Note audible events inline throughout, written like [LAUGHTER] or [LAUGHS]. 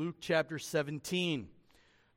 Luke chapter 17.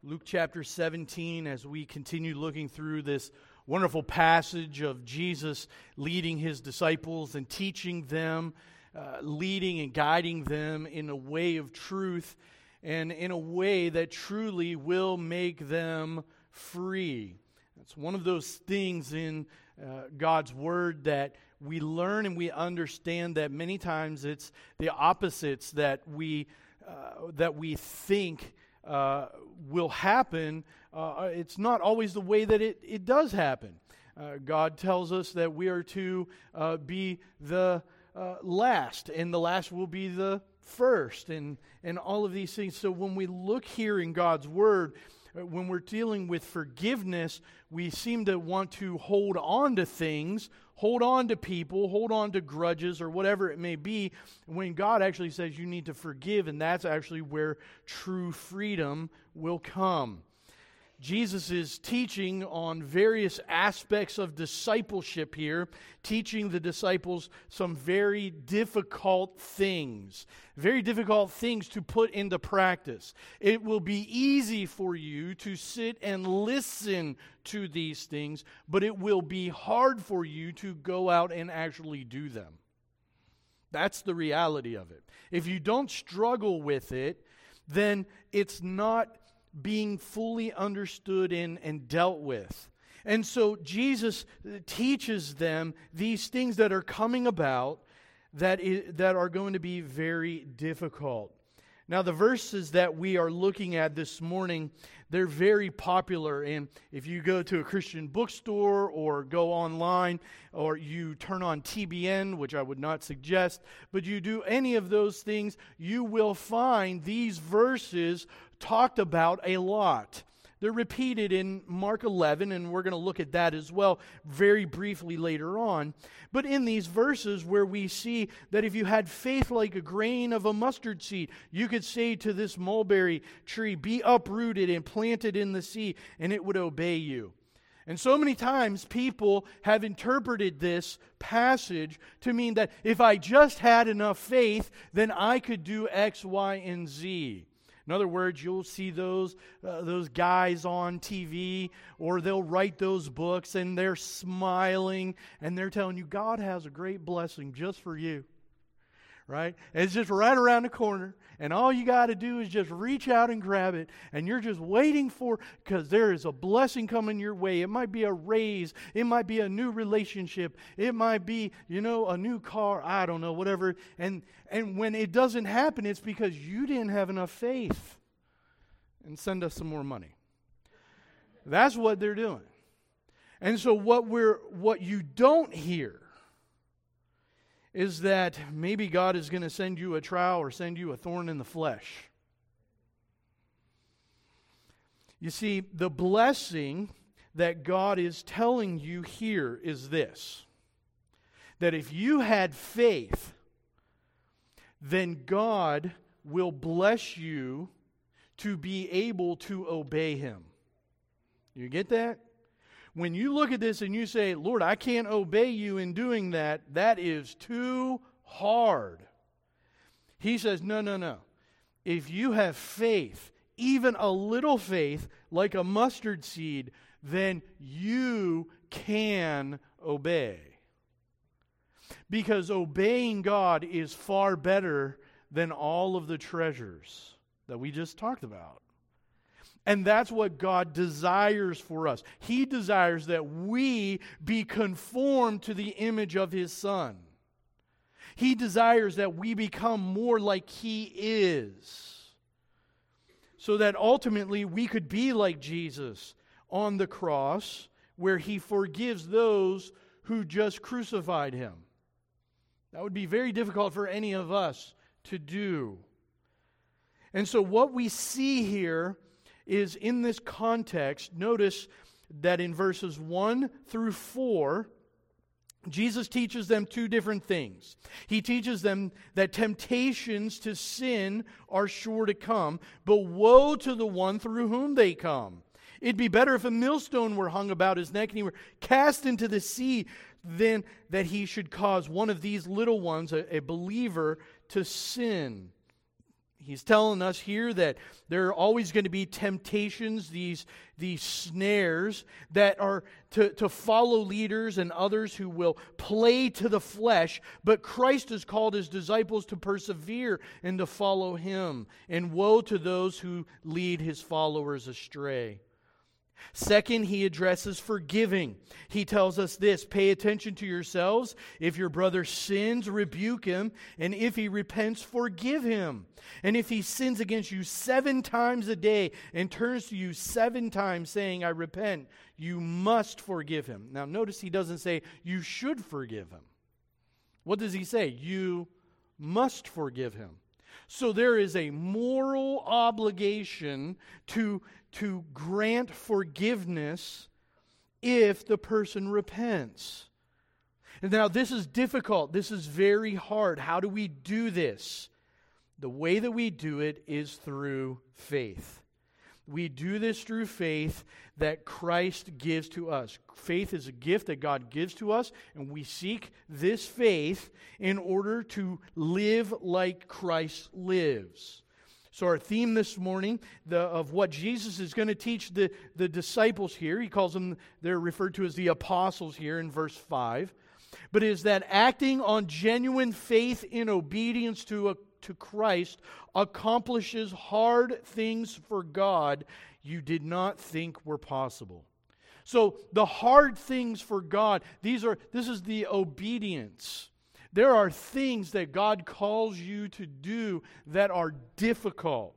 Luke chapter 17, as we continue looking through this wonderful passage of Jesus leading his disciples and teaching them, uh, leading and guiding them in a way of truth and in a way that truly will make them free. It's one of those things in uh, God's Word that we learn and we understand that many times it's the opposites that we, uh, that we think uh, will happen. Uh, it's not always the way that it, it does happen. Uh, God tells us that we are to uh, be the last, and the last will be the first, and, and all of these things. So when we look here in God's Word, when we're dealing with forgiveness, we seem to want to hold on to things, hold on to people, hold on to grudges or whatever it may be, when God actually says you need to forgive, and that's actually where true freedom will come. Jesus is teaching on various aspects of discipleship here, teaching the disciples some very difficult things, very difficult things to put into practice. It will be easy for you to sit and listen to these things, but it will be hard for you to go out and actually do them. That's the reality of it. If you don't struggle with it, then it's not being fully understood in and dealt with. And so Jesus teaches them these things that are coming about that, is, that are going to be very difficult. Now, the verses that we are looking at this morning, they're very popular. And if you go to a Christian bookstore or go online or you turn on TBN, which I would not suggest, but you do any of those things, you will find these verses talked about a lot. They're repeated in Mark 11, and we're going to look at that as well very briefly later on. But in these verses, where we see that if you had faith like a grain of a mustard seed, you could say to this mulberry tree, Be uprooted and planted in the sea, and it would obey you. And so many times people have interpreted this passage to mean that if I just had enough faith, then I could do X, Y, and Z. In other words, you'll see those, uh, those guys on TV, or they'll write those books and they're smiling and they're telling you God has a great blessing just for you. Right? It's just right around the corner, and all you got to do is just reach out and grab it, and you're just waiting for because there is a blessing coming your way. It might be a raise, it might be a new relationship, it might be, you know, a new car, I don't know, whatever. And and when it doesn't happen, it's because you didn't have enough faith. And send us some more money. That's what they're doing. And so what we're what you don't hear is that maybe God is going to send you a trial or send you a thorn in the flesh. You see, the blessing that God is telling you here is this that if you had faith then God will bless you to be able to obey Him. You get that? When you look at this and you say, Lord, I can't obey you in doing that, that is too hard. He says, No, no, no. If you have faith, even a little faith, like a mustard seed, then you can obey. Because obeying God is far better than all of the treasures that we just talked about. And that's what God desires for us. He desires that we be conformed to the image of His Son. He desires that we become more like He is. So that ultimately we could be like Jesus on the cross, where He forgives those who just crucified Him. That would be very difficult for any of us to do. And so, what we see here is in this context, notice that in verses 1 through 4, Jesus teaches them two different things. He teaches them that temptations to sin are sure to come, but woe to the one through whom they come. It'd be better if a millstone were hung about his neck and he were cast into the sea than that he should cause one of these little ones, a, a believer, to sin. He's telling us here that there are always going to be temptations, these, these snares that are to, to follow leaders and others who will play to the flesh. But Christ has called his disciples to persevere and to follow him. And woe to those who lead his followers astray. Second, he addresses forgiving. He tells us this pay attention to yourselves. If your brother sins, rebuke him. And if he repents, forgive him. And if he sins against you seven times a day and turns to you seven times saying, I repent, you must forgive him. Now, notice he doesn't say you should forgive him. What does he say? You must forgive him. So there is a moral obligation to to grant forgiveness if the person repents. And now, this is difficult. This is very hard. How do we do this? The way that we do it is through faith. We do this through faith that Christ gives to us. Faith is a gift that God gives to us, and we seek this faith in order to live like Christ lives. So, our theme this morning the, of what Jesus is going to teach the, the disciples here, he calls them, they're referred to as the apostles here in verse 5, but is that acting on genuine faith in obedience to, a, to Christ accomplishes hard things for God you did not think were possible. So, the hard things for God, these are, this is the obedience there are things that God calls you to do that are difficult,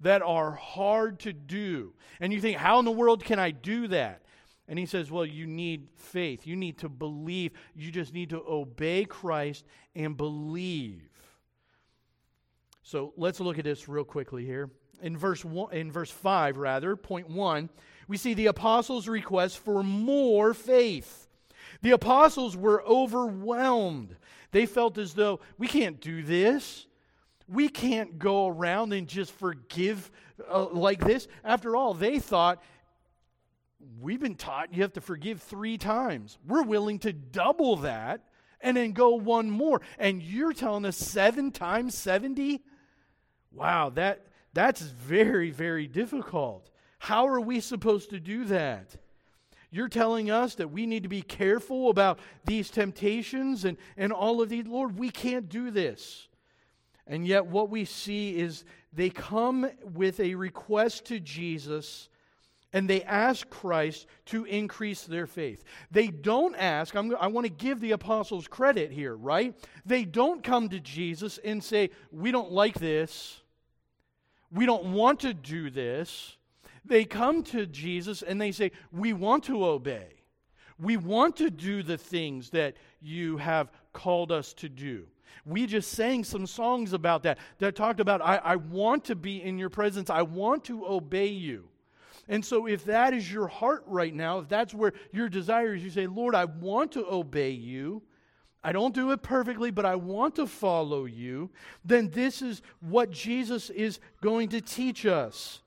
that are hard to do. And you think, how in the world can I do that? And he says, well, you need faith. You need to believe. You just need to obey Christ and believe. So let's look at this real quickly here. In verse one, in verse 5 rather, point 1, we see the apostles' request for more faith. The apostles were overwhelmed. They felt as though we can't do this. We can't go around and just forgive uh, like this. After all, they thought, we've been taught you have to forgive three times. We're willing to double that and then go one more. And you're telling us seven times 70? Wow, that, that's very, very difficult. How are we supposed to do that? You're telling us that we need to be careful about these temptations and, and all of these. Lord, we can't do this. And yet, what we see is they come with a request to Jesus and they ask Christ to increase their faith. They don't ask, I'm, i want to give the apostles credit here, right? They don't come to Jesus and say, We don't like this. We don't want to do this. They come to Jesus and they say, We want to obey. We want to do the things that you have called us to do. We just sang some songs about that that talked about, I, I want to be in your presence, I want to obey you. And so, if that is your heart right now, if that's where your desire is, you say, Lord, I want to obey you. I don't do it perfectly, but I want to follow you. Then this is what Jesus is going to teach us.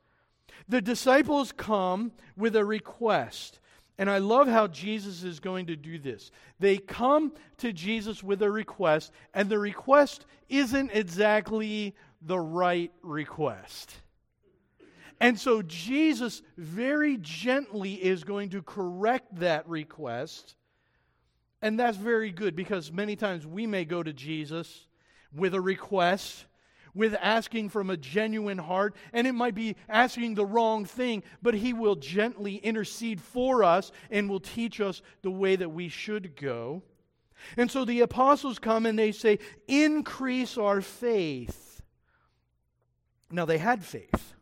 The disciples come with a request. And I love how Jesus is going to do this. They come to Jesus with a request, and the request isn't exactly the right request. And so Jesus very gently is going to correct that request. And that's very good because many times we may go to Jesus with a request with asking from a genuine heart, and it might be asking the wrong thing, but He will gently intercede for us and will teach us the way that we should go. And so the apostles come and they say, Increase our faith. Now, they had faith.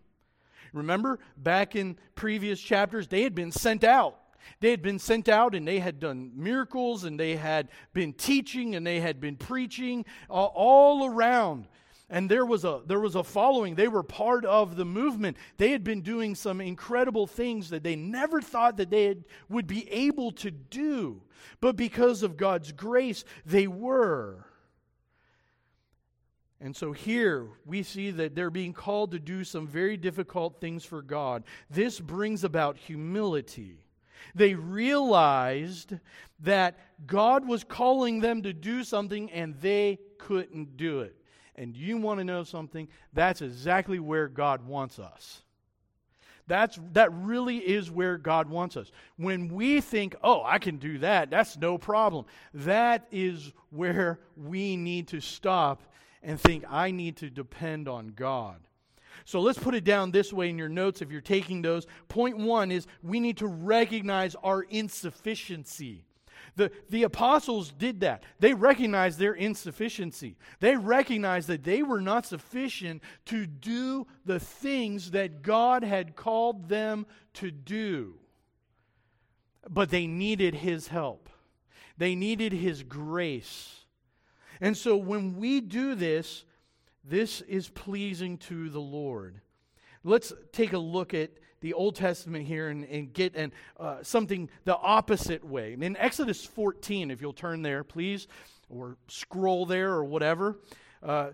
Remember, back in previous chapters, they had been sent out. They had been sent out and they had done miracles and they had been teaching and they had been preaching all around and there was a there was a following. They were part of the movement. They had been doing some incredible things that they never thought that they had, would be able to do. But because of God's grace they were. And so here we see that they're being called to do some very difficult things for God. This brings about humility. They realized that God was calling them to do something and they couldn't do it And you want to know something? That's exactly where God wants us. That's, that really is where God wants us. When we think, oh, I can do that, that's no problem, that is where we need to stop and think, I need to depend on God. So let's put it down this way in your notes if you're taking those. Point one is we need to recognize our insufficiency. The, the apostles did that. They recognized their insufficiency. They recognized that they were not sufficient to do the things that God had called them to do. But they needed His help, they needed His grace. And so when we do this, this is pleasing to the Lord. Let's take a look at the Old Testament here and, and get an, uh, something the opposite way. In Exodus 14, if you'll turn there, please, or scroll there or whatever. Uh,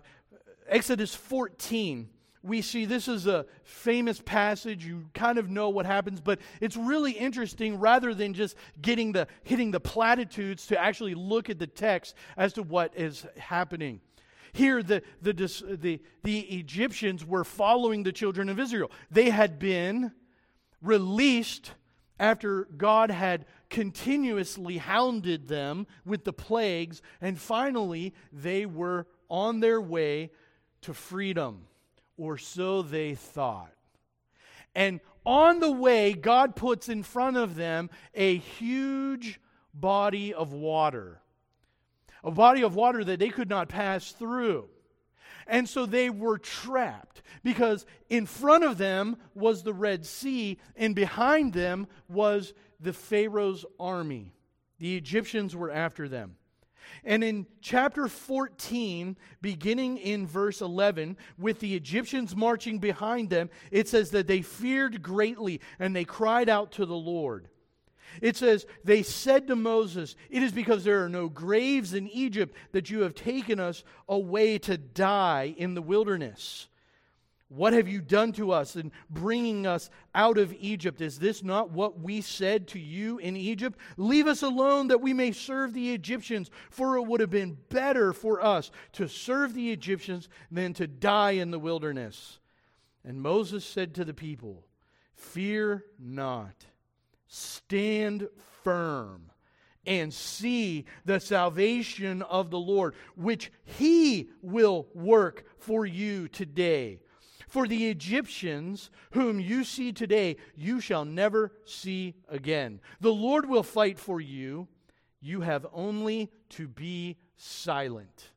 Exodus 14, we see this is a famous passage. You kind of know what happens, but it's really interesting rather than just getting the, hitting the platitudes to actually look at the text as to what is happening. Here, the, the, the, the Egyptians were following the children of Israel. They had been released after God had continuously hounded them with the plagues, and finally they were on their way to freedom, or so they thought. And on the way, God puts in front of them a huge body of water, a body of water that they could not pass through. And so they were trapped because in front of them was the Red Sea, and behind them was the Pharaoh's army. The Egyptians were after them. And in chapter 14, beginning in verse 11, with the Egyptians marching behind them, it says that they feared greatly and they cried out to the Lord. It says, They said to Moses, It is because there are no graves in Egypt that you have taken us away to die in the wilderness. What have you done to us in bringing us out of Egypt? Is this not what we said to you in Egypt? Leave us alone that we may serve the Egyptians, for it would have been better for us to serve the Egyptians than to die in the wilderness. And Moses said to the people, Fear not. Stand firm and see the salvation of the Lord, which he will work for you today. For the Egyptians whom you see today, you shall never see again. The Lord will fight for you. You have only to be silent.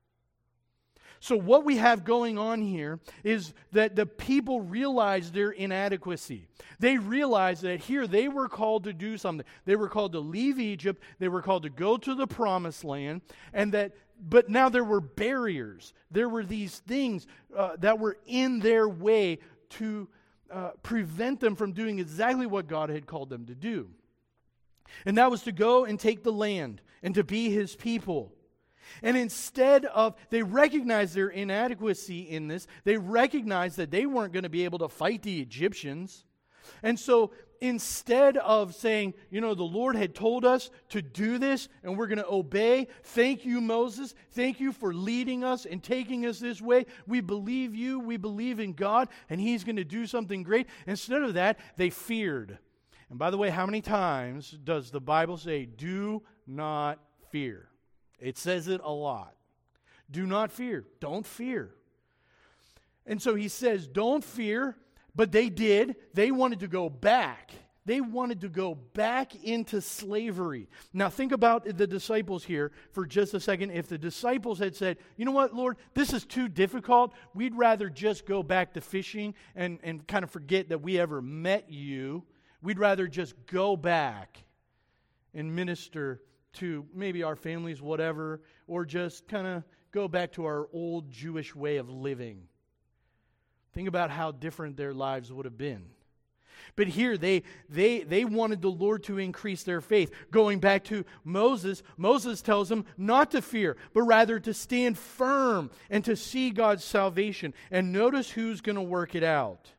So, what we have going on here is that the people realize their inadequacy. They realize that here they were called to do something. They were called to leave Egypt, they were called to go to the promised land, and that, but now there were barriers. There were these things uh, that were in their way to uh, prevent them from doing exactly what God had called them to do. And that was to go and take the land and to be his people. And instead of, they recognize their inadequacy in this, they recognize that they weren't going to be able to fight the Egyptians. And so instead of saying, you know, the Lord had told us to do this and we're going to obey, thank you, Moses. Thank you for leading us and taking us this way. We believe you. We believe in God and He's going to do something great. Instead of that, they feared. And by the way, how many times does the Bible say, do not fear? It says it a lot. Do not fear. Don't fear. And so he says, Don't fear. But they did. They wanted to go back. They wanted to go back into slavery. Now, think about the disciples here for just a second. If the disciples had said, You know what, Lord, this is too difficult, we'd rather just go back to fishing and, and kind of forget that we ever met you. We'd rather just go back and minister to maybe our families, whatever, or just kind of go back to our old Jewish way of living. Think about how different their lives would have been. But here they they they wanted the Lord to increase their faith. Going back to Moses, Moses tells them not to fear, but rather to stand firm and to see God's salvation. And notice who's going to work it out.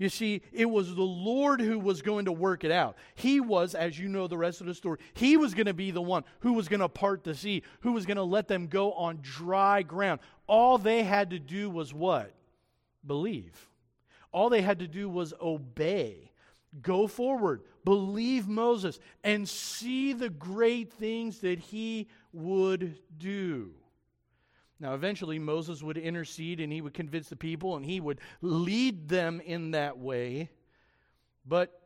You see, it was the Lord who was going to work it out. He was, as you know the rest of the story, he was going to be the one who was going to part the sea, who was going to let them go on dry ground. All they had to do was what? Believe. All they had to do was obey. Go forward, believe Moses, and see the great things that he would do. Now, eventually, Moses would intercede and he would convince the people and he would lead them in that way. But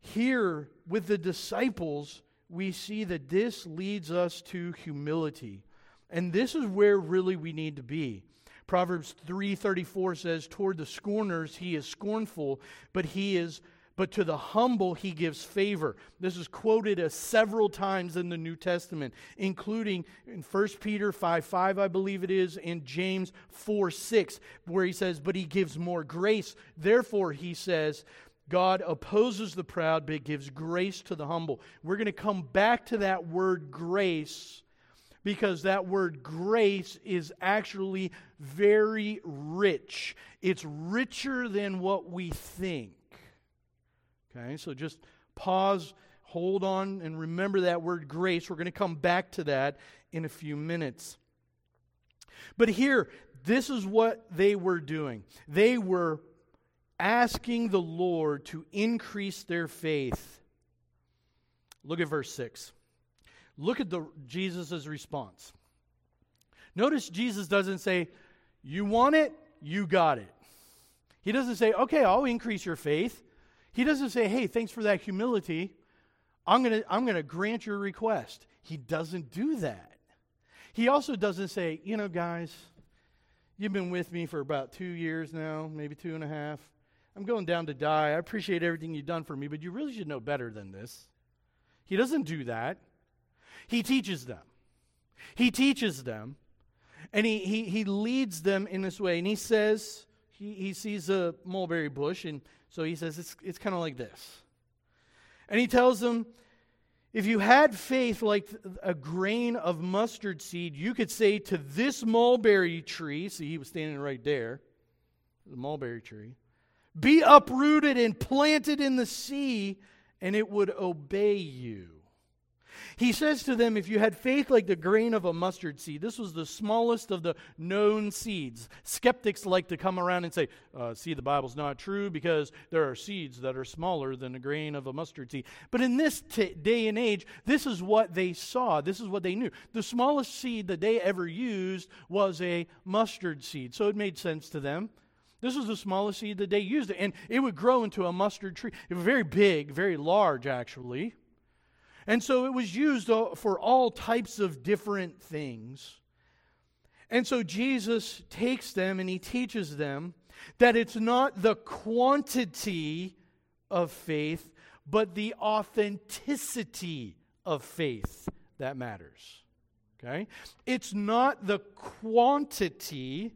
here, with the disciples, we see that this leads us to humility. And this is where really we need to be. Proverbs 3:34 says toward the scorners he is scornful but he is but to the humble he gives favor. This is quoted uh, several times in the New Testament, including in 1 Peter 5 5, I believe it is, and James 4 6, where he says, But he gives more grace. Therefore, he says, God opposes the proud, but gives grace to the humble. We're going to come back to that word grace because that word grace is actually very rich. It's richer than what we think. Okay, so just pause, hold on, and remember that word grace. We're going to come back to that in a few minutes. But here, this is what they were doing. They were asking the Lord to increase their faith. Look at verse 6. Look at the Jesus' response. Notice Jesus doesn't say, You want it, you got it. He doesn't say, Okay, I'll increase your faith. He doesn't say, hey, thanks for that humility. I'm going to I'm going to grant your request. He doesn't do that. He also doesn't say, you know, guys, you've been with me for about two years now, maybe two and a half. I'm going down to die. I appreciate everything you've done for me, but you really should know better than this. He doesn't do that. He teaches them. He teaches them, and he, he, he leads them in this way. And he says, he, he sees a mulberry bush, and so he says it's, it's kind of like this. And he tells them, if you had faith like a grain of mustard seed, you could say to this mulberry tree, see, he was standing right there, the mulberry tree, be uprooted and planted in the sea, and it would obey you. He says to them, If you had faith like the grain of a mustard seed, this was the smallest of the known seeds. Skeptics like to come around and say, uh, See, the Bible's not true because there are seeds that are smaller than a grain of a mustard seed. But in this t- day and age, this is what they saw. This is what they knew. The smallest seed that they ever used was a mustard seed. So it made sense to them. This was the smallest seed that they used, and it would grow into a mustard tree. It was very big, very large, actually. And so it was used uh, for all types of different things. And so Jesus takes them and he teaches them that it's not the quantity of faith, but the authenticity of faith that matters. Okay? It's not the quantity,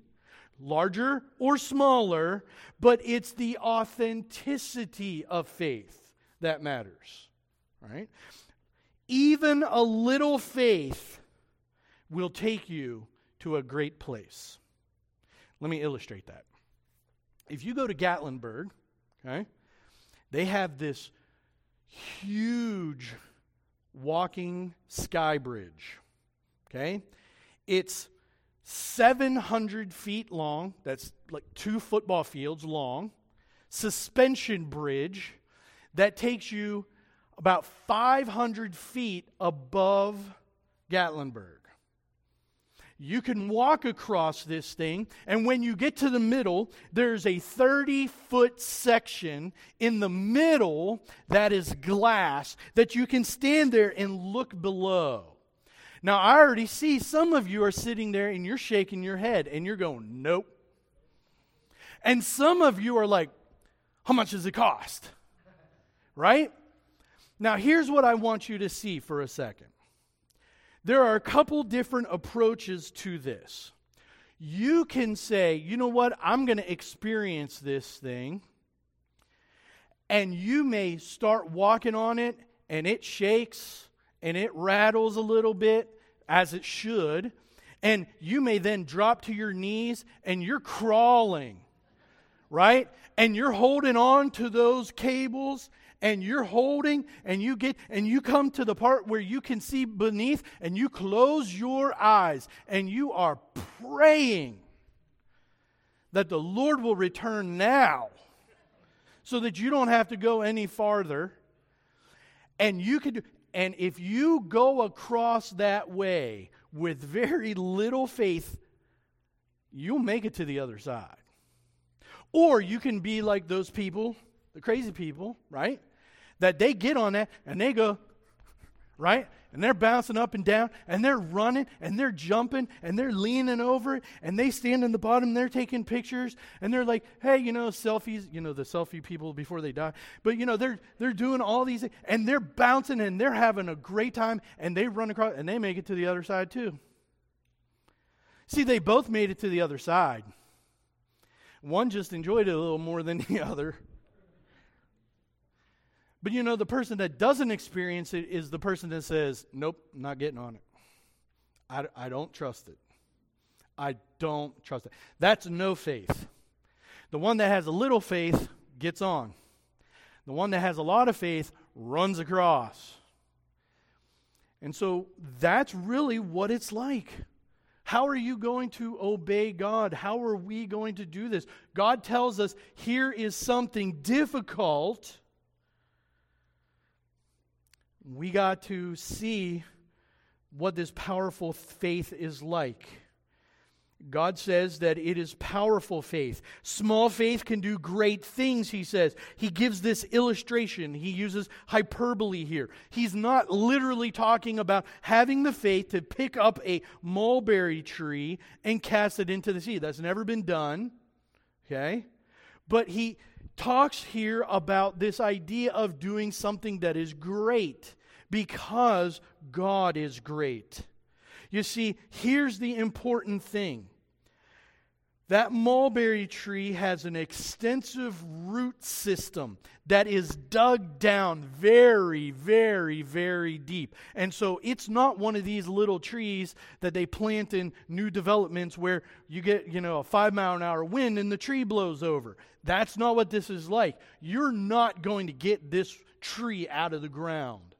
larger or smaller, but it's the authenticity of faith that matters. Right? Even a little faith will take you to a great place. Let me illustrate that. If you go to Gatlinburg, okay, they have this huge walking sky bridge. Okay? It's 700 feet long, that's like two football fields long, suspension bridge that takes you about 500 feet above Gatlinburg. You can walk across this thing, and when you get to the middle, there's a 30 foot section in the middle that is glass that you can stand there and look below. Now, I already see some of you are sitting there and you're shaking your head and you're going, nope. And some of you are like, how much does it cost? Right? Now, here's what I want you to see for a second. There are a couple different approaches to this. You can say, you know what, I'm going to experience this thing. And you may start walking on it, and it shakes and it rattles a little bit, as it should. And you may then drop to your knees and you're crawling right? And you're holding on to those cables and you're holding and you get and you come to the part where you can see beneath and you close your eyes and you are praying that the Lord will return now so that you don't have to go any farther. And you do and if you go across that way with very little faith you'll make it to the other side. Or you can be like those people the crazy people right that they get on that and they go, right? And they're bouncing up and down and they're running and they're jumping and they're leaning over it and they stand in the bottom and they're taking pictures and they're like, hey, you know, selfies, you know, the selfie people before they die. But, you know, they're, they're doing all these and they're bouncing and they're having a great time and they run across and they make it to the other side too. See, they both made it to the other side. One just enjoyed it a little more than the [LAUGHS] other. But you know, the person that doesn't experience it is the person that says, Nope, not getting on it. I, I don't trust it. I don't trust it. That's no faith. The one that has a little faith gets on, the one that has a lot of faith runs across. And so that's really what it's like. How are you going to obey God? How are we going to do this? God tells us here is something difficult we got to see what this powerful faith is like. God says that it is powerful faith. Small faith can do great things, he says. He gives this illustration. He uses hyperbole here. He's not literally talking about having the faith to pick up a mulberry tree and cast it into the sea. That's never been done. Okay? But he talks here about this idea of doing something that is great because God is great. You see, here's the important thing that mulberry tree has an extensive root system that is dug down very, very, very deep. And so it's not one of these little trees that they plant in new developments where you get, you know, a five mile an hour wind and the tree blows over. That's not what this is like. You're not going to get this tree out of the ground.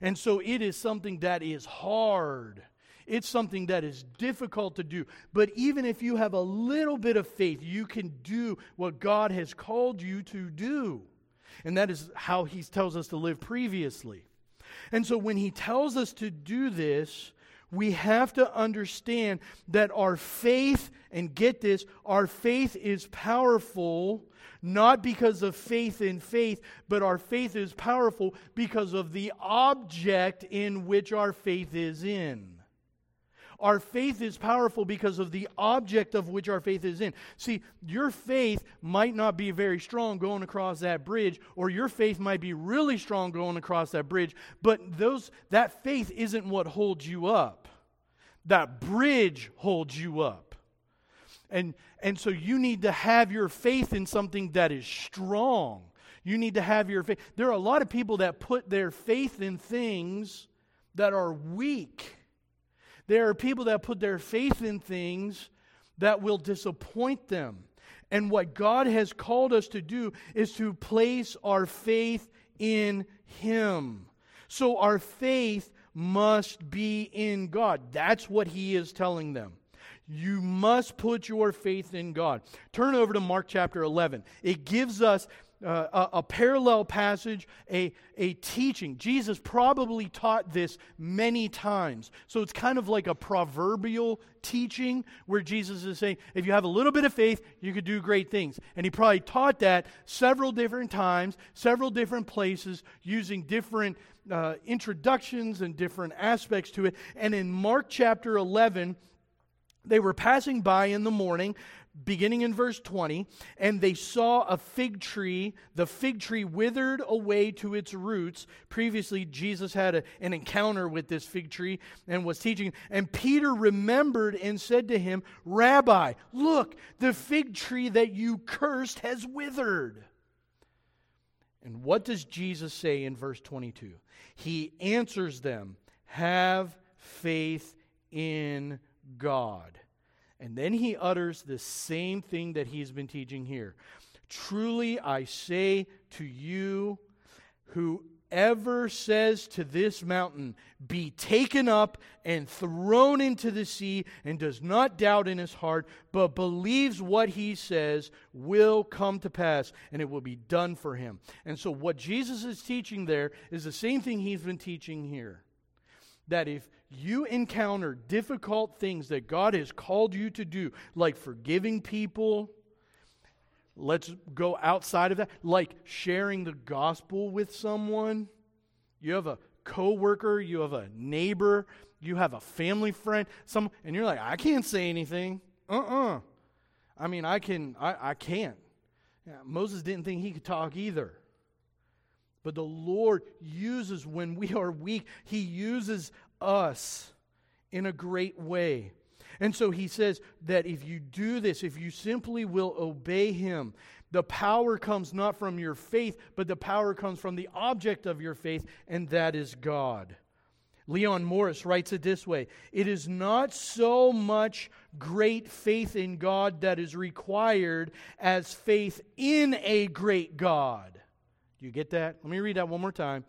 And so it is something that is hard. It's something that is difficult to do. But even if you have a little bit of faith, you can do what God has called you to do. And that is how He tells us to live previously. And so when He tells us to do this, we have to understand that our faith, and get this, our faith is powerful not because of faith in faith, but our faith is powerful because of the object in which our faith is in. Our faith is powerful because of the object of which our faith is in. See, your faith might not be very strong going across that bridge, or your faith might be really strong going across that bridge, but those, that faith isn't what holds you up. That bridge holds you up. And, and so you need to have your faith in something that is strong. You need to have your faith. There are a lot of people that put their faith in things that are weak. There are people that put their faith in things that will disappoint them. And what God has called us to do is to place our faith in Him. So our faith must be in God. That's what He is telling them. You must put your faith in God. Turn over to Mark chapter 11. It gives us uh, a, a, parallel passage, a, a teaching. Jesus probably taught this many times. So it's kind of like a proverbial teaching where Jesus is saying, if you have a little bit of faith, you could do great things. And he probably taught that several different times, several different places, using different uh, introductions and different aspects to it. And in Mark chapter 11, they were passing by in the morning beginning in verse 20, and they saw a fig tree, the fig tree withered away to its roots. Previously, Jesus had a, an encounter with this fig tree and was teaching. And Peter remembered and said to him, Rabbi, look, the fig tree that you cursed has withered. And what does Jesus say in verse 22? He answers them, Have faith in God. And then he utters the same thing that he's been teaching here. Truly I say to you, whoever says to this mountain, Be taken up and thrown into the sea, and does not doubt in his heart, but believes what he says, will come to pass, and it will be done for him. And so, what Jesus is teaching there is the same thing he's been teaching here. That if you encounter difficult things that God has called you to do, like forgiving people, Let's go outside of that, like sharing the gospel with someone. You have a coworker, you have a neighbor, you have a family friend, some, and you're like, I can't say anything. Uh-uh. I mean, I can, I, I can't. Yeah, Moses didn't think he could talk either. But the Lord uses when we are weak, He uses us in a great way. And so he says that if you do this, if you simply will obey him, the power comes not from your faith, but the power comes from the object of your faith, and that is God. Leon Morris writes it this way It is not so much great faith in God that is required as faith in a great God. Do you get that? Let me read that one more time.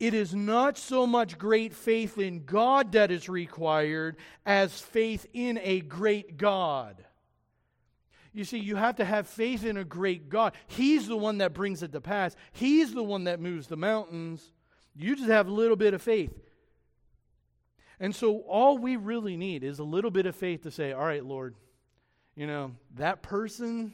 It is not so much great faith in God that is required as faith in a great God. You see, you have to have faith in a great God. He's the one that brings it to pass, He's the one that moves the mountains. You just have a little bit of faith. And so, all we really need is a little bit of faith to say, All right, Lord, you know, that person,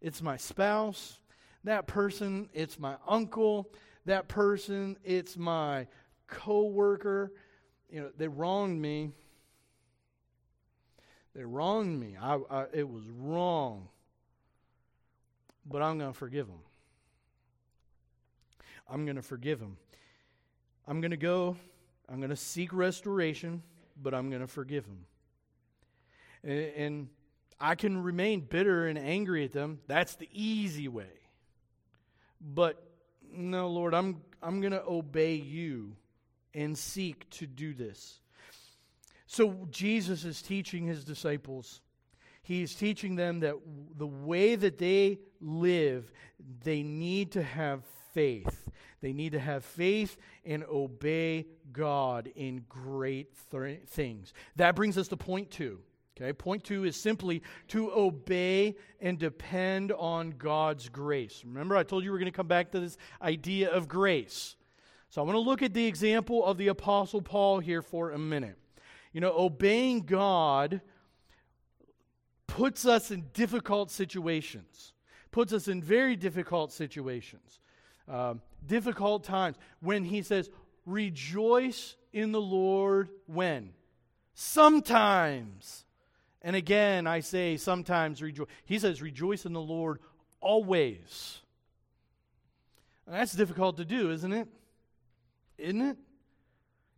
it's my spouse. That person, it's my uncle that person, it's my coworker. You know, they wronged me. They wronged me. I, I, it was wrong. But I'm going to forgive them. I'm going to forgive them. I'm going to go, I'm going to seek restoration, but I'm going to forgive them. And, and I can remain bitter and angry at them. That's the easy way. But no, Lord, I'm, I'm going to obey you and seek to do this. So Jesus is teaching his disciples. He's teaching them that the way that they live, they need to have faith. They need to have faith and obey God in great th- things. That brings us to point two. Okay, point two is simply to obey and depend on God's grace. Remember, I told you we're going to come back to this idea of grace. So I want to look at the example of the Apostle Paul here for a minute. You know, obeying God puts us in difficult situations, puts us in very difficult situations, um, difficult times. When he says, rejoice in the Lord when? Sometimes. And again, I say sometimes rejoice. He says, rejoice in the Lord always. And that's difficult to do, isn't it? Isn't it?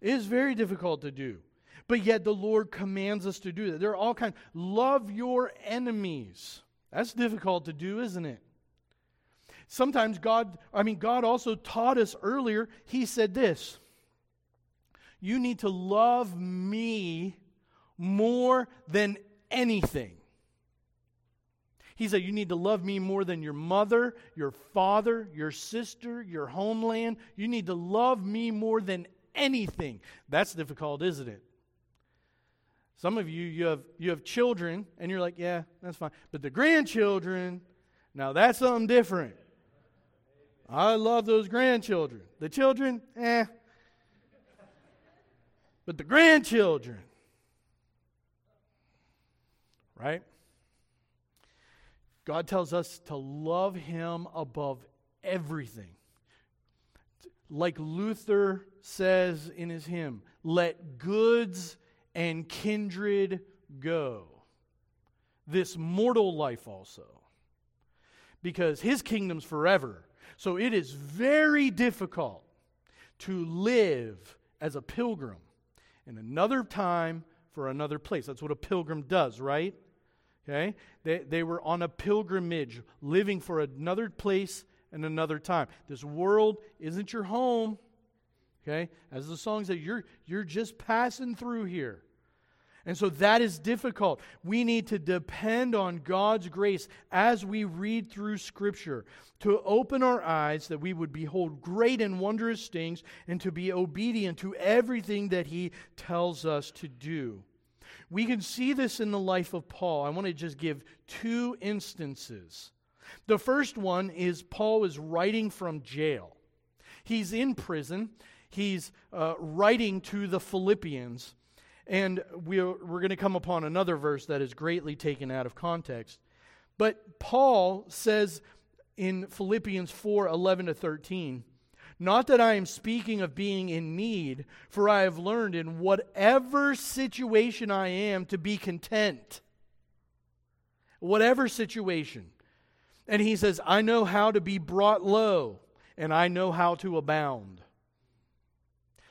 It is very difficult to do. But yet the Lord commands us to do that. There are all kinds. Love your enemies. That's difficult to do, isn't it? Sometimes God, I mean, God also taught us earlier, He said this You need to love me more than anything. He said, You need to love me more than your mother, your father, your sister, your homeland. You need to love me more than anything. That's difficult, isn't it? Some of you, you have, you have children, and you're like, Yeah, that's fine. But the grandchildren, now that's something different. I love those grandchildren. The children, eh. But the grandchildren, right? God tells us to love Him above everything. Like Luther says in his hymn, let goods and kindred go. This mortal life also. Because his kingdom's forever. So it is very difficult to live as a pilgrim in another time for another place. That's what a pilgrim does, right? Okay? They, they were on a pilgrimage, living for another place and another time. This world isn't your home. Okay? As the song says, you're, you're just passing through here. And so that is difficult. We need to depend on God's grace as we read through Scripture to open our eyes that we would behold great and wondrous things and to be obedient to everything that He tells us to do. We can see this in the life of Paul. I want to just give two instances. The first one is Paul is writing from jail. He's in prison, he's uh, writing to the Philippians. And we're, we're going to come upon another verse that is greatly taken out of context. But Paul says in Philippians 4 11 to 13, Not that I am speaking of being in need, for I have learned in whatever situation I am to be content. Whatever situation. And he says, I know how to be brought low, and I know how to abound.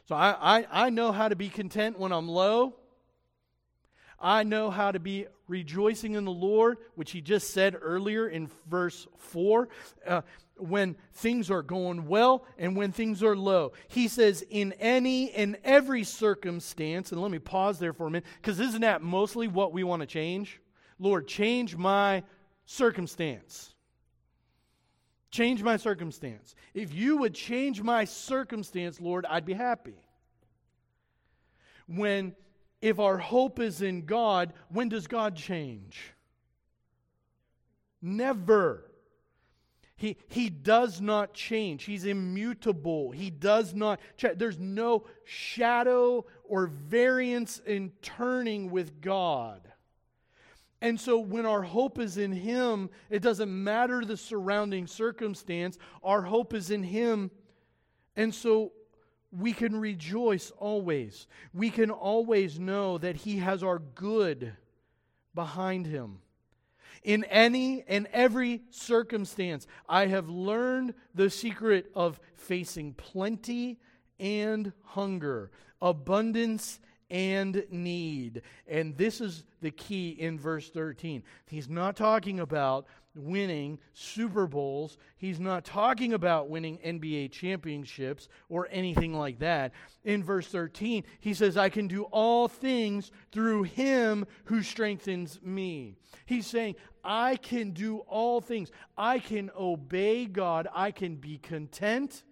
So I, I, I know how to be content when I'm low. I know how to be rejoicing in the Lord, which he just said earlier in verse 4. Uh, when things are going well and when things are low. He says, in any and every circumstance, and let me pause there for a minute, because isn't that mostly what we want to change? Lord, change my circumstance. Change my circumstance. If you would change my circumstance, Lord, I'd be happy. When, if our hope is in God, when does God change? Never. He, he does not change. He's immutable. He does not change. There's no shadow or variance in turning with God. And so when our hope is in Him, it doesn't matter the surrounding circumstance, our hope is in Him. And so we can rejoice always. We can always know that He has our good behind Him. In any and every circumstance, I have learned the secret of facing plenty and hunger, abundance and need. And this is the key in verse 13. He's not talking about winning Super Bowls, he's not talking about winning NBA championships or anything like that. In verse 13, he says, I can do all things through him who strengthens me. He's saying, I can do all things. I can obey God. I can be content.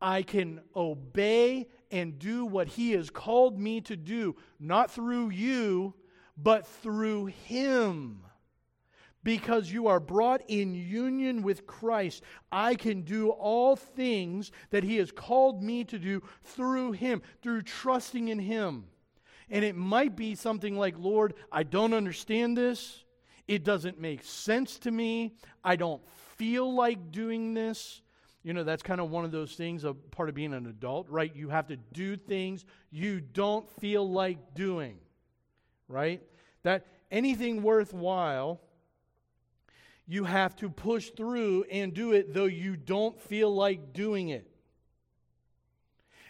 I can obey and do what He has called me to do, not through you, but through Him. Because you are brought in union with Christ, I can do all things that He has called me to do through Him, through trusting in Him. And it might be something like, Lord, I don't understand this. It doesn't make sense to me. I don't feel like doing this. You know, that's kind of one of those things, a part of being an adult, right? You have to do things you don't feel like doing, right? That anything worthwhile, you have to push through and do it though you don't feel like doing it.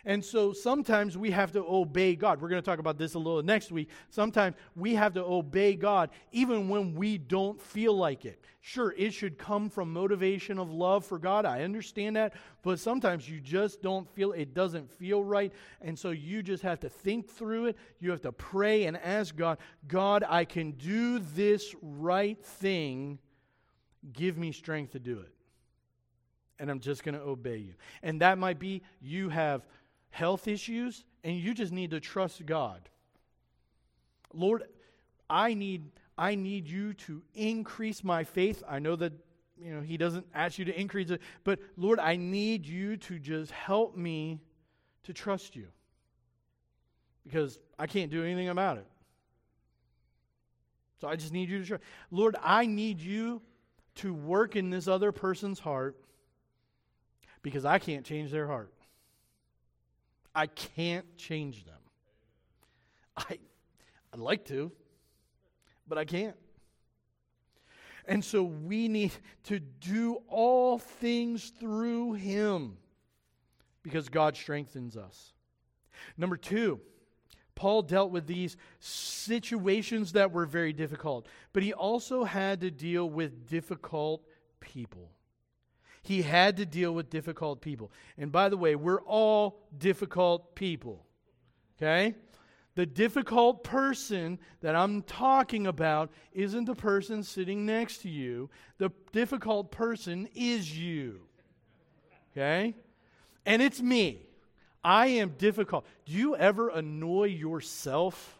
And so sometimes we have to obey God. We're going to talk about this a little next week. Sometimes we have to obey God even when we don't feel like it. Sure, it should come from motivation of love for God. I understand that. But sometimes you just don't feel it doesn't feel right. And so you just have to think through it. You have to pray and ask God, God, I can do this right thing. Give me strength to do it. And I'm just going to obey you. And that might be you have health issues, and you just need to trust God. Lord, I need I need you to increase my faith. I know that you know he doesn't ask you to increase it, but Lord, I need you to just help me to trust you. Because I can't do anything about it. So I just need you to trust. Lord, I need you to work in this other person's heart because I can't change their heart. I can't change them. I, I'd like to, but I can't. And so we need to do all things through Him because God strengthens us. Number two, Paul dealt with these situations that were very difficult, but he also had to deal with difficult people. He had to deal with difficult people. And by the way, we're all difficult people. Okay? The difficult person that I'm talking about isn't the person sitting next to you. The difficult person is you. Okay? And it's me. I am difficult. Do you ever annoy yourself?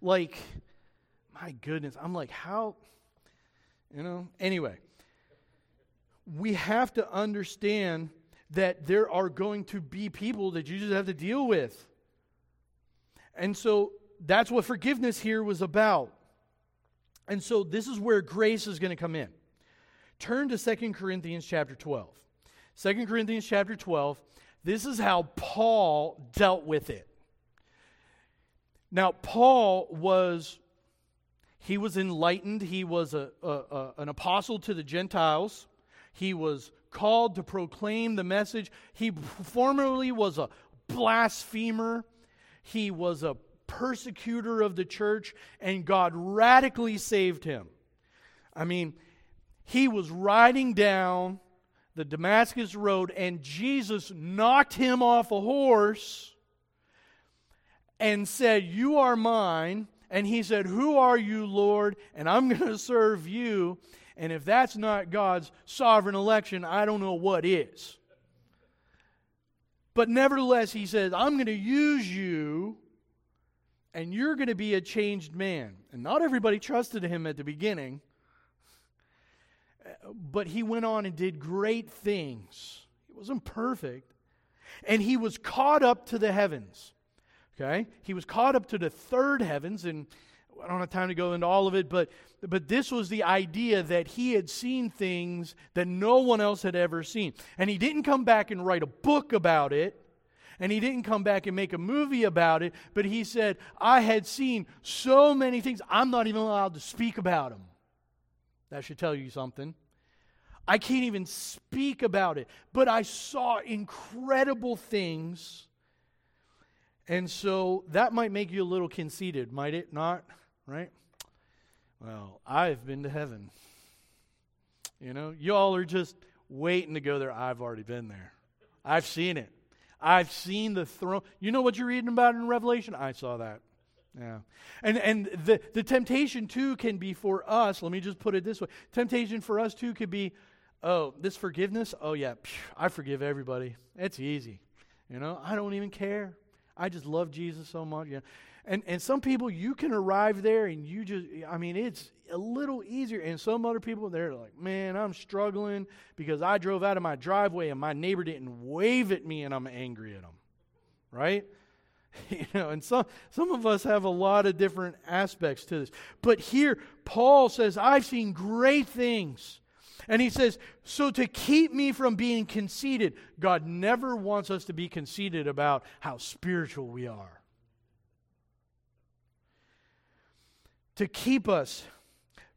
Like, my goodness, I'm like, how? You know? Anyway, we have to understand that there are going to be people that you just have to deal with. And so that's what forgiveness here was about. And so this is where grace is going to come in. Turn to Second Corinthians chapter 12. 2 Corinthians chapter 12, this is how Paul dealt with it. Now, Paul was he was enlightened. He was a, a, a, an apostle to the Gentiles. He was called to proclaim the message. He formerly was a blasphemer. He was a persecutor of the church, and God radically saved him. I mean, he was riding down the Damascus Road, and Jesus knocked him off a horse and said, You are mine. And he said, Who are you, Lord? And I'm [LAUGHS] going to serve you. And if that's not God's sovereign election, I don't know what is. But nevertheless, he says, I'm going to use you and you're going to be a changed man. And not everybody trusted him at the beginning, but he went on and did great things. He wasn't perfect. And he was caught up to the heavens. Okay? He was caught up to the third heavens, and I don't have time to go into all of it, but, but this was the idea that he had seen things that no one else had ever seen. And he didn't come back and write a book about it, and he didn't come back and make a movie about it, but he said, I had seen so many things, I'm not even allowed to speak about them. That should tell you something. I can't even speak about it, but I saw incredible things. And so that might make you a little conceited, might it not? Right? Well, I've been to heaven. You know, y'all are just waiting to go there. I've already been there. I've seen it. I've seen the throne. You know what you're reading about in Revelation? I saw that. Yeah. And and the, the temptation too can be for us, let me just put it this way. Temptation for us too could be, oh, this forgiveness, oh yeah, I forgive everybody. It's easy. You know, I don't even care. I just love Jesus so much. Yeah. And and some people you can arrive there and you just I mean it's a little easier. And some other people they're like, man, I'm struggling because I drove out of my driveway and my neighbor didn't wave at me and I'm angry at them. Right? [LAUGHS] you know, and some some of us have a lot of different aspects to this. But here Paul says, I've seen great things. And he says, So to keep me from being conceited, God never wants us to be conceited about how spiritual we are. To keep us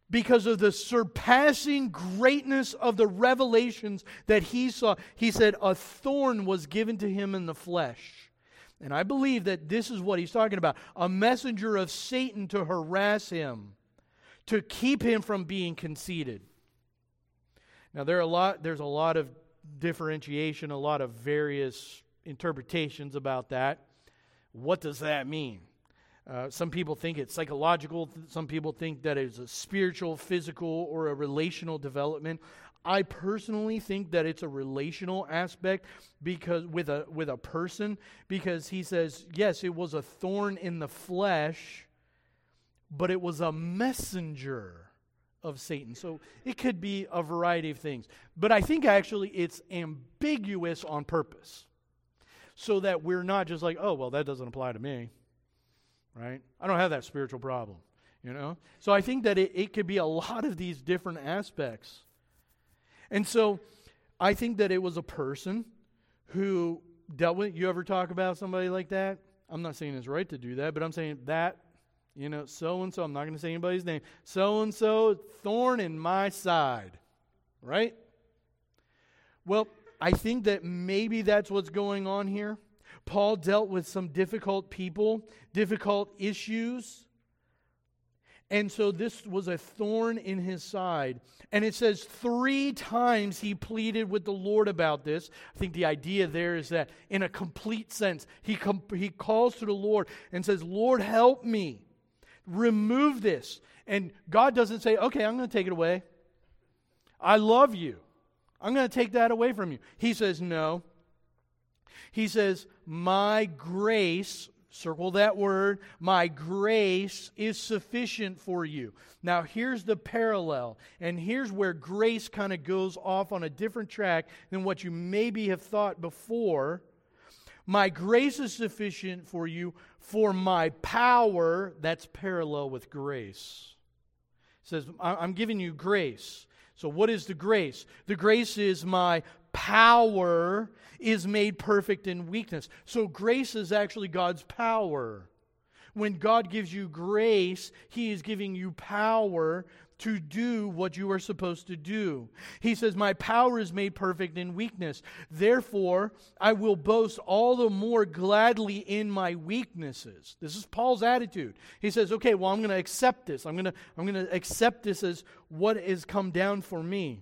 because of the surpassing greatness of the revelations that he saw. He said, A thorn was given to him in the flesh. And I believe that this is what he's talking about a messenger of Satan to harass him, to keep him from being conceited. Now there are a lot there's a lot of differentiation, a lot of various interpretations about that. What does that mean? Uh, some people think it's psychological. Some people think that it's a spiritual, physical, or a relational development. I personally think that it's a relational aspect because with a with a person because he says yes it was a thorn in the flesh but it was a messenger of Satan. So it could be a variety of things. But I think actually it's ambiguous on purpose. So that we're not just like, oh, well, that doesn't apply to me. Right? I don't have that spiritual problem. You know? So I think that it, it could be a lot of these different aspects. And so I think that it was a person who dealt with you ever talk about somebody like that? I'm not saying it's right to do that, but I'm saying that you know, so and so, I'm not going to say anybody's name, so and so, thorn in my side, right? Well, I think that maybe that's what's going on here. Paul dealt with some difficult people, difficult issues. And so this was a thorn in his side. And it says three times he pleaded with the Lord about this. I think the idea there is that, in a complete sense, he, com- he calls to the Lord and says, Lord, help me. Remove this. And God doesn't say, okay, I'm going to take it away. I love you. I'm going to take that away from you. He says, no. He says, My grace Circle that word. My grace is sufficient for you. Now, here's the parallel, and here's where grace kind of goes off on a different track than what you maybe have thought before. My grace is sufficient for you, for my power, that's parallel with grace. Says, I'm giving you grace. So, what is the grace? The grace is my power is made perfect in weakness. So grace is actually God's power. When God gives you grace, He is giving you power to do what you are supposed to do. He says, My power is made perfect in weakness. Therefore, I will boast all the more gladly in my weaknesses. This is Paul's attitude. He says, Okay, well, I'm going to accept this. I'm going to I'm going to accept this as what has come down for me.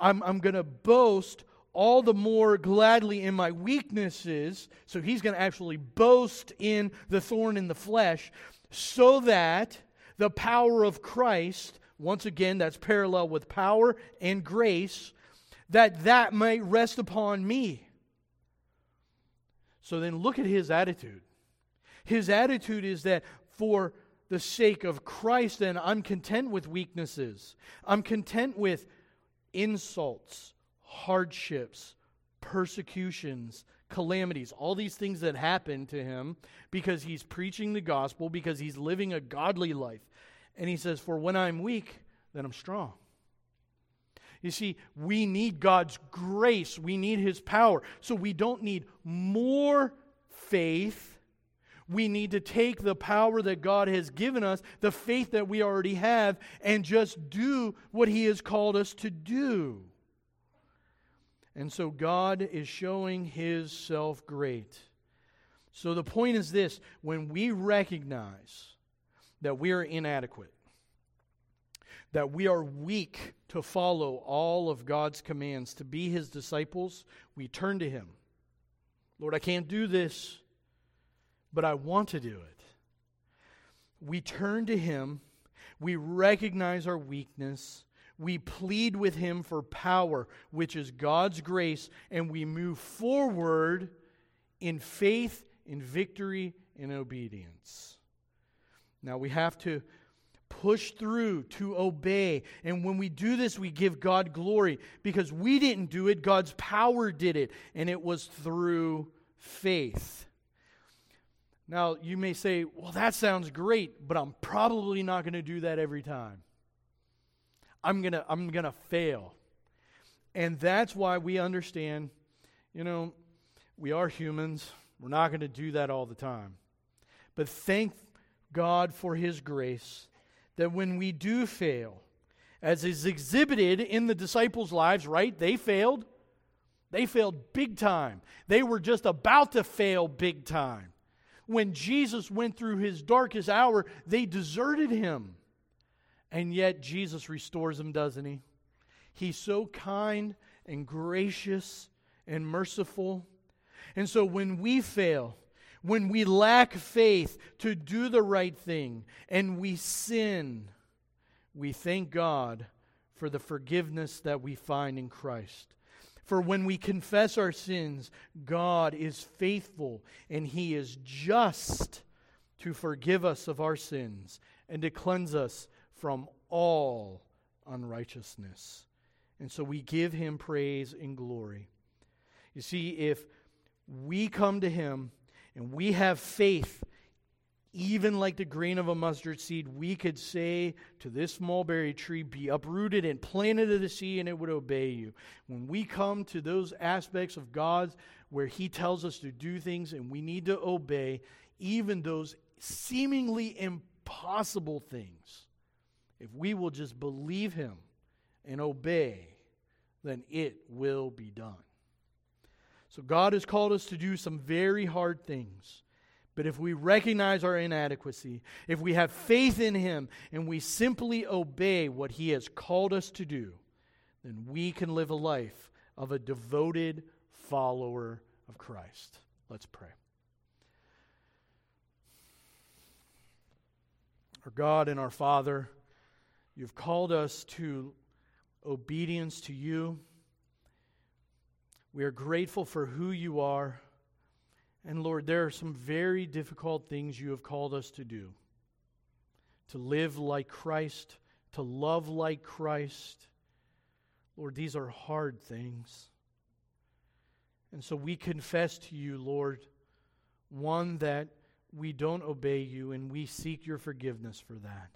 I'm, I'm going to boast all the more gladly in my weaknesses. So he's going to actually boast in the thorn in the flesh so that the power of Christ, once again, that's parallel with power and grace, that that might rest upon me. So then look at his attitude. His attitude is that for the sake of Christ, then I'm content with weaknesses. I'm content with insults hardships, persecutions, calamities, all these things that happen to him because he's preaching the gospel, because he's living a godly life. And he says, For when I'm weak, then I'm strong. You see, we need God's grace, we need his power. So we don't need more faith. We need to take the power that God has given us, the faith that we already have, and just do what He has called us to do. And so God is showing his self great. So the point is this when we recognize that we are inadequate, that we are weak to follow all of God's commands, to be his disciples, we turn to him. Lord, I can't do this, but I want to do it. We turn to him, we recognize our weakness, we plead with Him for power, which is God's grace, and we move forward in faith, in victory, in obedience. Now we have to push through to obey. And when we do this, we give God glory because we didn't do it, God's power did it, and it was through faith. Now, you may say, well, that sounds great, but I'm probably not going to do that every time. I'm going to I'm going to fail. And that's why we understand, you know, we are humans. We're not going to do that all the time. But thank God for his grace that when we do fail, as is exhibited in the disciples' lives, right? They failed. They failed big time. They were just about to fail big time. When Jesus went through his darkest hour, they deserted him. And yet Jesus restores them, doesn't he? He's so kind and gracious and merciful. And so when we fail, when we lack faith to do the right thing and we sin, we thank God for the forgiveness that we find in Christ. For when we confess our sins, God is faithful and He is just to forgive us of our sins and to cleanse us from all unrighteousness. And so we give him praise and glory. You see, if we come to him and we have faith, even like the grain of a mustard seed, we could say to this mulberry tree, Be uprooted and planted in the sea, and it would obey you. When we come to those aspects of God where He tells us to do things and we need to obey, even those seemingly impossible things, if we will just believe him and obey, then it will be done. So God has called us to do some very hard things, But if we recognize our inadequacy, if we have faith in Him, and we simply obey what He has called us to do, then we can live a life of a devoted follower of Christ. Let's pray. Our God and our Father, you've called us to obedience to you. We are grateful for who you are. And Lord, there are some very difficult things you have called us to do to live like Christ, to love like Christ. Lord, these are hard things. And so we confess to you, Lord, one, that we don't obey you and we seek your forgiveness for that.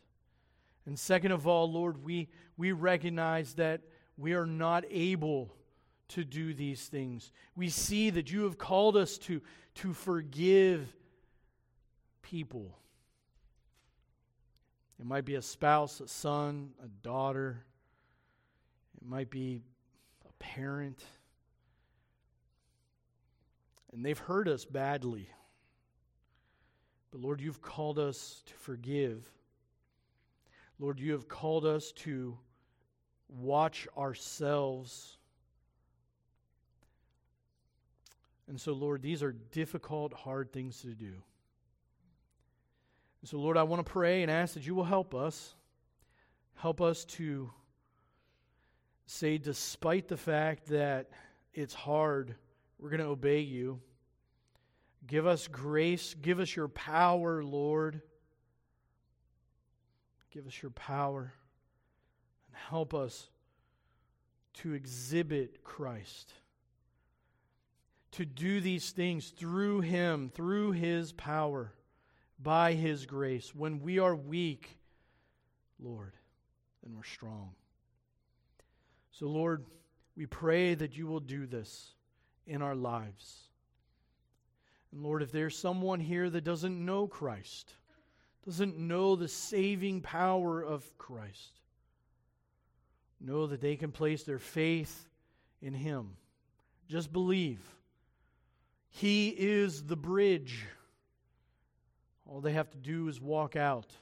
And second of all, Lord, we, we recognize that we are not able to do these things. We see that you have called us to, to forgive people. It might be a spouse, a son, a daughter. It might be a parent. And they've hurt us badly. But Lord, you've called us to forgive. Lord, you have called us to watch ourselves And so, Lord, these are difficult, hard things to do. And so, Lord, I want to pray and ask that you will help us. Help us to say, despite the fact that it's hard, we're going to obey you. Give us grace. Give us your power, Lord. Give us your power. And help us to exhibit Christ to do these things through Him, through His power, by His grace. When we are weak, Lord, then we're strong. So, Lord, we pray that you will do this in our lives. And Lord, if there's someone here that doesn't know Christ, doesn't know the saving power of Christ, know that they can place their faith in Him. Just believe he is the bridge. All they have to do is walk out,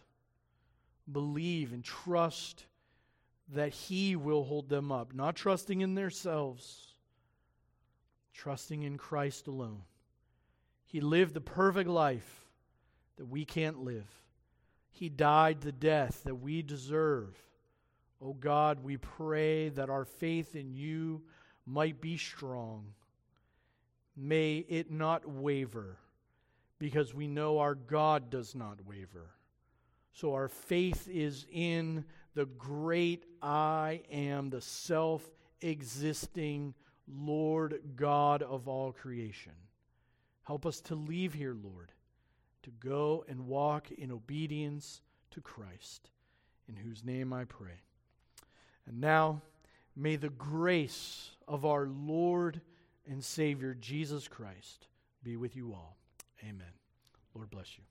believe, and trust that He will hold them up, not trusting in themselves, trusting in Christ alone. He lived the perfect life that we can't live. He died the death that we deserve. Oh God, we pray that our faith in you might be strong may it not waver, because we know our God does not waver. So our faith is in the great I am, the self existing Lord God of all creation. Help us to leave here, Lord, to go and walk in obedience to Christ, in whose name I pray. And now, may the grace of our Lord and Savior Jesus Christ be with you all. Amen. Lord bless you.